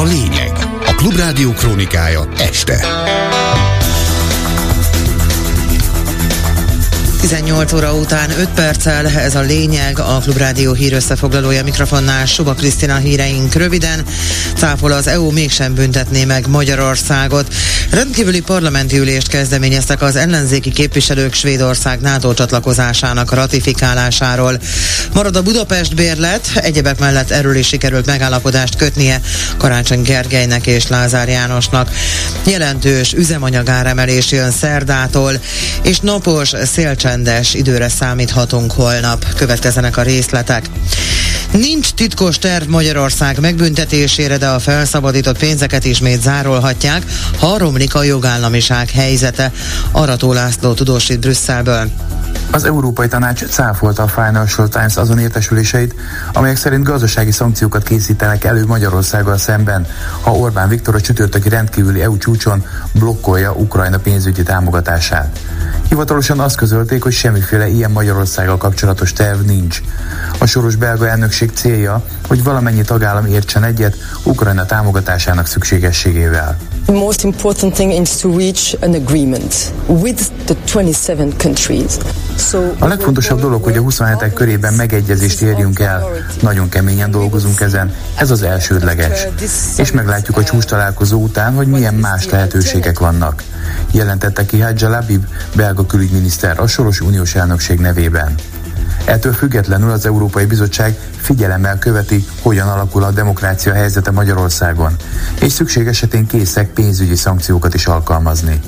a lényeg. A Klubrádió krónikája este. 18 óra után 5 perccel ez a lényeg, a Klubrádió hír összefoglalója mikrofonnál Suba Krisztina híreink röviden. Cáfol az EU mégsem büntetné meg Magyarországot. Rendkívüli parlamenti ülést kezdeményeztek az ellenzéki képviselők Svédország NATO csatlakozásának ratifikálásáról. Marad a Budapest bérlet, egyebek mellett erről is sikerült megállapodást kötnie Karácsony Gergelynek és Lázár Jánosnak. Jelentős üzemanyagáremelés jön szerdától, és napos szélcsendes időre számíthatunk holnap. Következenek a részletek. Nincs titkos terv Magyarország megbüntetésére, de a felszabadított pénzeket ismét zárolhatják, ha romlik a jogállamiság helyzete. Arató László tudósít Brüsszelből. Az Európai Tanács cáfolta a Financial Times azon értesüléseit, amelyek szerint gazdasági szankciókat készítenek elő Magyarországgal szemben, ha Orbán Viktor a csütörtöki rendkívüli EU csúcson blokkolja Ukrajna pénzügyi támogatását. Hivatalosan azt közölték, hogy semmiféle ilyen Magyarországgal kapcsolatos terv nincs. A soros belga elnökség célja, hogy valamennyi tagállam értsen egyet Ukrajna támogatásának szükségességével. The most important thing is to reach an agreement with the 27 countries. A legfontosabb dolog, hogy a 27-ek körében megegyezést érjünk el. Nagyon keményen dolgozunk ezen, ez az elsődleges. És meglátjuk a csúcs találkozó után, hogy milyen más lehetőségek vannak. Jelentette ki Hadja Labib, belga külügyminiszter a Soros Uniós elnökség nevében. Ettől függetlenül az Európai Bizottság figyelemmel követi, hogyan alakul a demokrácia helyzete Magyarországon, és szükség esetén készek pénzügyi szankciókat is alkalmazni.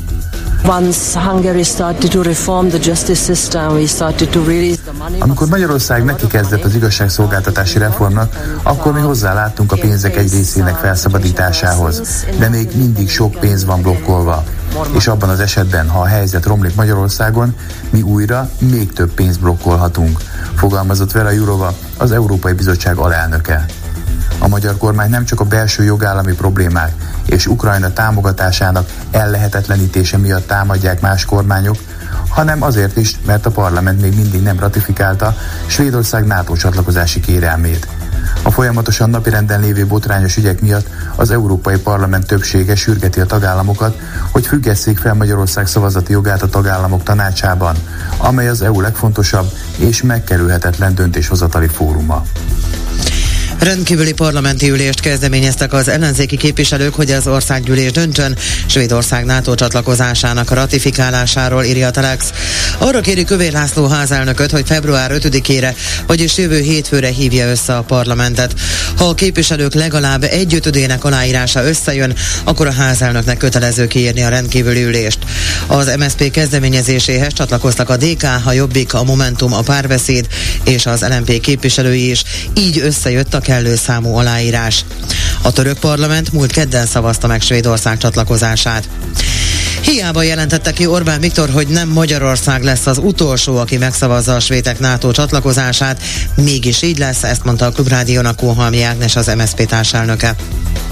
Amikor Magyarország neki kezdett az igazságszolgáltatási reformnak, akkor mi hozzáláttunk a pénzek egy részének felszabadításához, de még mindig sok pénz van blokkolva. És abban az esetben, ha a helyzet romlik Magyarországon, mi újra még több pénzt blokkolhatunk, fogalmazott Vera Jurova, az Európai Bizottság alelnöke. A magyar kormány nem csak a belső jogállami problémák és Ukrajna támogatásának ellehetetlenítése miatt támadják más kormányok, hanem azért is, mert a parlament még mindig nem ratifikálta Svédország NATO csatlakozási kérelmét. A folyamatosan napirenden lévő botrányos ügyek miatt az Európai Parlament többsége sürgeti a tagállamokat, hogy függesszék fel Magyarország szavazati jogát a tagállamok tanácsában, amely az EU legfontosabb és megkerülhetetlen döntéshozatali fóruma. Rendkívüli parlamenti ülést kezdeményeztek az ellenzéki képviselők, hogy az országgyűlés döntsön Svédország NATO csatlakozásának ratifikálásáról, írja a Telex. Arra kéri Kövér László házelnököt, hogy február 5-ére, vagyis jövő hétfőre hívja össze a parlamentet. Ha a képviselők legalább egy ötödének aláírása összejön, akkor a házelnöknek kötelező kiírni a rendkívüli ülést. Az MSZP kezdeményezéséhez csatlakoztak a DK, a Jobbik, a Momentum, a Párbeszéd és az LMP képviselői is. Így összejött a kellő számú aláírás. A török parlament múlt kedden szavazta meg Svédország csatlakozását. Hiába jelentette ki Orbán Viktor, hogy nem Magyarország lesz az utolsó, aki megszavazza a svétek NATO csatlakozását. Mégis így lesz, ezt mondta a Klubrádiónak Kóhalmi Ágnes, az MSZP társelnöke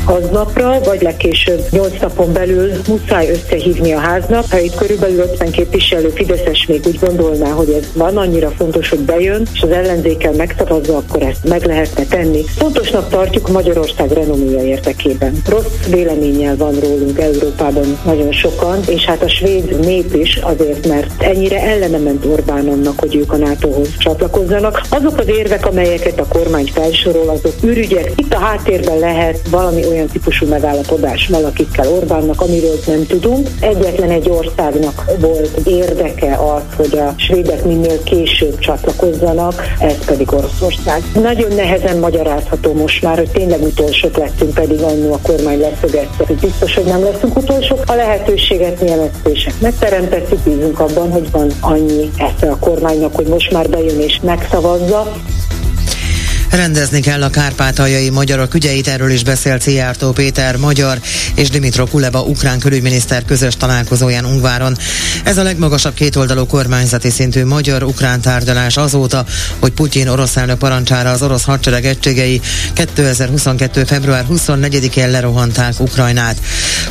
aznapra, vagy legkésőbb 8 napon belül muszáj összehívni a háznak. Ha itt körülbelül 50 képviselő Fideszes még úgy gondolná, hogy ez van annyira fontos, hogy bejön, és az ellenzékkel megszavazza, akkor ezt meg lehetne tenni. Fontosnak tartjuk Magyarország renoméja érdekében. Rossz véleménnyel van rólunk Európában nagyon sokan, és hát a svéd nép is azért, mert ennyire ellene ment Orbán annak, hogy ők a NATO-hoz csatlakozzanak. Azok az érvek, amelyeket a kormány felsorol, azok ürügyek. Itt a háttérben lehet valami olyan típusú megállapodás valakikkel Orbánnak, amiről nem tudunk. Egyetlen egy országnak volt érdeke az, hogy a svédek minél később csatlakozzanak, ez pedig Oroszország. Nagyon nehezen magyarázható most már, hogy tényleg utolsók lettünk, pedig annó a kormány leszögezte, hogy biztos, hogy nem leszünk utolsók. A lehetőséget mi MSZP-sek megteremtettük, bízunk abban, hogy van annyi esze a kormánynak, hogy most már bejön és megszavazza. Rendezni kell a kárpátaljai magyarok ügyeit, erről is beszélt Szijjártó Péter magyar és Dimitro Kuleba ukrán külügyminiszter közös találkozóján Ungváron. Ez a legmagasabb kétoldalú kormányzati szintű magyar-ukrán tárgyalás azóta, hogy Putyin orosz elnök parancsára az orosz hadsereg egységei 2022. február 24-én lerohanták Ukrajnát.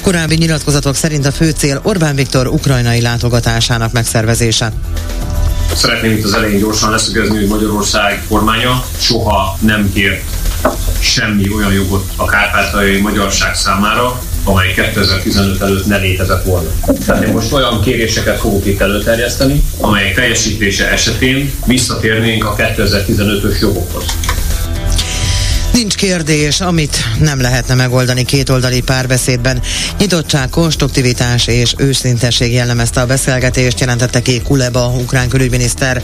Korábbi nyilatkozatok szerint a fő cél Orbán Viktor ukrajnai látogatásának megszervezése. Szeretném itt az elején gyorsan leszögezni, hogy Magyarország kormánya soha nem kért semmi olyan jogot a kárpátaljai magyarság számára, amely 2015 előtt ne létezett volna. Tehát én most olyan kéréseket fogok itt előterjeszteni, amelyek teljesítése esetén visszatérnénk a 2015-ös jogokhoz. Nincs kérdés, amit nem lehetne megoldani kétoldali párbeszédben. Nyitottság, konstruktivitás és őszintesség jellemezte a beszélgetést, jelentette ki Kuleba, ukrán külügyminiszter.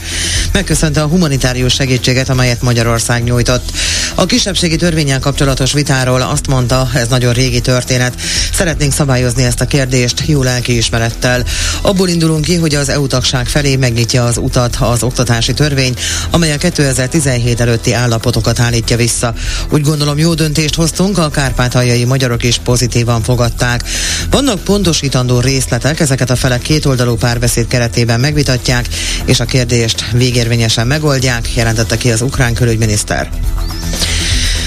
Megköszönte a humanitárius segítséget, amelyet Magyarország nyújtott. A kisebbségi törvényen kapcsolatos vitáról azt mondta, ez nagyon régi történet. Szeretnénk szabályozni ezt a kérdést jó lelkiismerettel. Abból indulunk ki, hogy az EU tagság felé megnyitja az utat az oktatási törvény, amely a 2017 előtti állapotokat állítja vissza. Úgy gondolom jó döntést hoztunk, a kárpátaljai magyarok is pozitívan fogadták. Vannak pontosítandó részletek, ezeket a felek kétoldalú párbeszéd keretében megvitatják, és a kérdést végérvényesen megoldják, jelentette ki az ukrán külügyminiszter.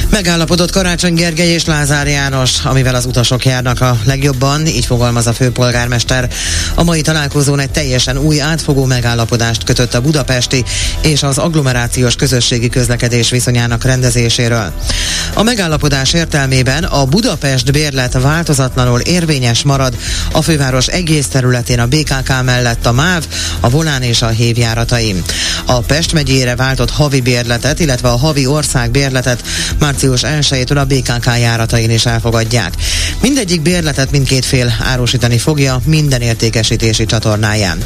Megállapodott Karácsony Gergely és Lázár János, amivel az utasok járnak a legjobban, így fogalmaz a főpolgármester. A mai találkozón egy teljesen új átfogó megállapodást kötött a budapesti és az agglomerációs közösségi közlekedés viszonyának rendezéséről. A megállapodás értelmében a Budapest bérlet változatlanul érvényes marad a főváros egész területén a BKK mellett a MÁV, a Volán és a Hév járatai. A Pest megyére váltott havi bérletet, illetve a havi ország bérletet már március 1-től a BKK járatain is elfogadják. Mindegyik bérletet mindkét fél árusítani fogja minden értékesítési csatornáján.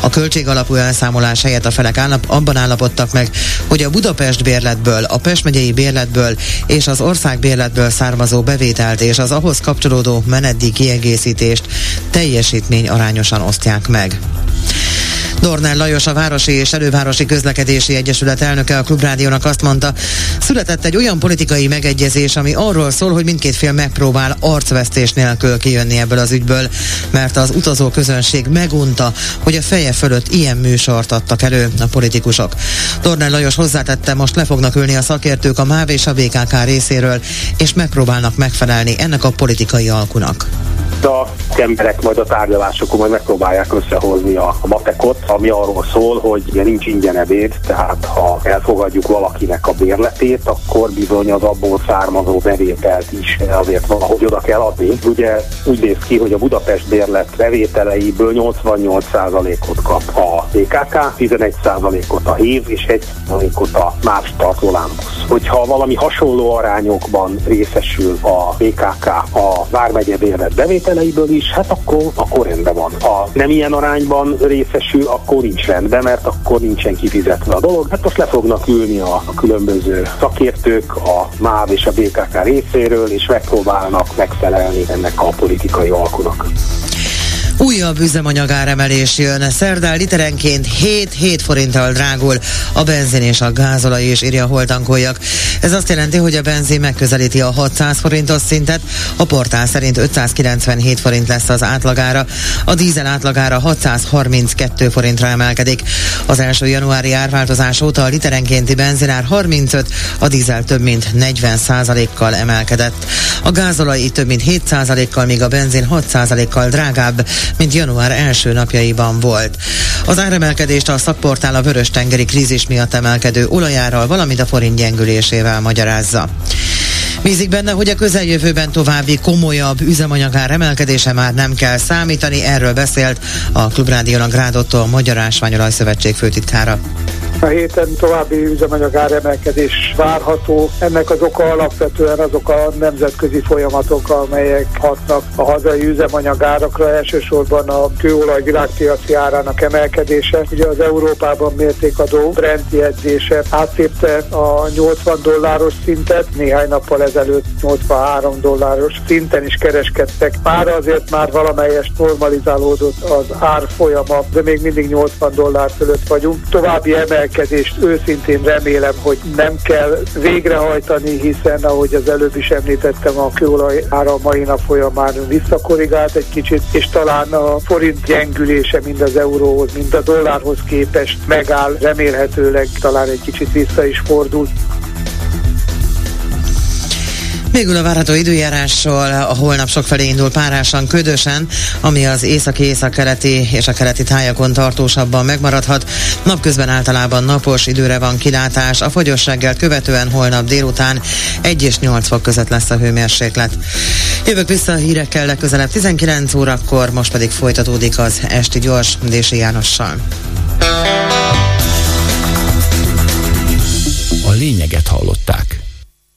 A költség alapú elszámolás helyett a felek állap, abban állapodtak meg, hogy a Budapest bérletből, a Pest megyei bérletből és az ország bérletből származó bevételt és az ahhoz kapcsolódó menetdíj kiegészítést teljesítmény arányosan osztják meg. Dornál Lajos, a Városi és Elővárosi Közlekedési Egyesület elnöke a Klubrádiónak azt mondta, született egy olyan politikai megegyezés, ami arról szól, hogy mindkét fél megpróbál arcvesztés nélkül kijönni ebből az ügyből, mert az utazó közönség megunta, hogy a feje fölött ilyen műsort adtak elő a politikusok. Dornál Lajos hozzátette, most le fognak ülni a szakértők a MÁV és a BKK részéről, és megpróbálnak megfelelni ennek a politikai alkunak a emberek majd a tárgyalásokon majd megpróbálják összehozni a, matekot, ami arról szól, hogy ugye nincs ingyen ebéd, tehát ha elfogadjuk valakinek a bérletét, akkor bizony az abból származó bevételt is azért valahogy oda kell adni. Ugye úgy néz ki, hogy a Budapest bérlet bevételeiből 88%-ot kap a BKK, 11%-ot a HÉV és 1%-ot a más tartolámbusz. Hogyha valami hasonló arányokban részesül a BKK a Vármegye bérlet bevételeiből is, hát akkor, akkor rendben van. Ha nem ilyen arányban részesül, akkor nincs rendben, mert akkor nincsen kifizetve a dolog. Hát most le fognak ülni a, a különböző szakértők, a MÁV és a BKK részéről, és megpróbálnak megfelelni ennek a politikai alkunak. Újabb üzemanyagáremelés jön. Szerdán literenként 7-7 forinttal drágul a benzin és a gázolaj is, írja holtankoljak. Ez azt jelenti, hogy a benzin megközelíti a 600 forintos szintet, a portál szerint 597 forint lesz az átlagára, a dízel átlagára 632 forintra emelkedik. Az első januári árváltozás óta a literenkénti benzinár 35, a dízel több mint 40% kal emelkedett. A gázolaj több mint 7 kal míg a benzin 6% kal drágább, mint január első napjaiban volt. Az áremelkedést a szakportál a vörös-tengeri krízis miatt emelkedő olajárral, valamint a forint gyengülésével magyarázza. Bízik benne, hogy a közeljövőben további komolyabb üzemanyagár emelkedése már nem kell számítani, erről beszélt a Klubrádiónak Grádottól Magyar Ásványolaj Szövetség főtitkára. A héten további üzemanyag áremelkedés várható. Ennek az oka alapvetően azok a nemzetközi folyamatok, amelyek hatnak a hazai üzemanyagárakra, elsősorban a kőolaj világpiaci árának emelkedése. Ugye az Európában mértékadó Brent jegyzése áttépte a 80 dolláros szintet, néhány nappal ezelőtt 83 dolláros szinten is kereskedtek. Már azért már valamelyest normalizálódott az árfolyama, de még mindig 80 dollár fölött vagyunk. További emel emelkedést őszintén remélem, hogy nem kell végrehajtani, hiszen ahogy az előbb is említettem, a kőolaj ára mai nap folyamán visszakorrigált egy kicsit, és talán a forint gyengülése mind az euróhoz, mind a dollárhoz képest megáll, remélhetőleg talán egy kicsit vissza is fordul. Végül a várható időjárásról a holnap sokfelé indul párásan, ködösen, ami az északi, északkeleti és a keleti tájakon tartósabban megmaradhat. Napközben általában napos időre van kilátás, a fogyossággal követően holnap délután 1 és 8 fok között lesz a hőmérséklet. Jövök vissza a hírekkel legközelebb 19 órakor, most pedig folytatódik az Esti Gyors Dési Jánossal. A lényeget hallott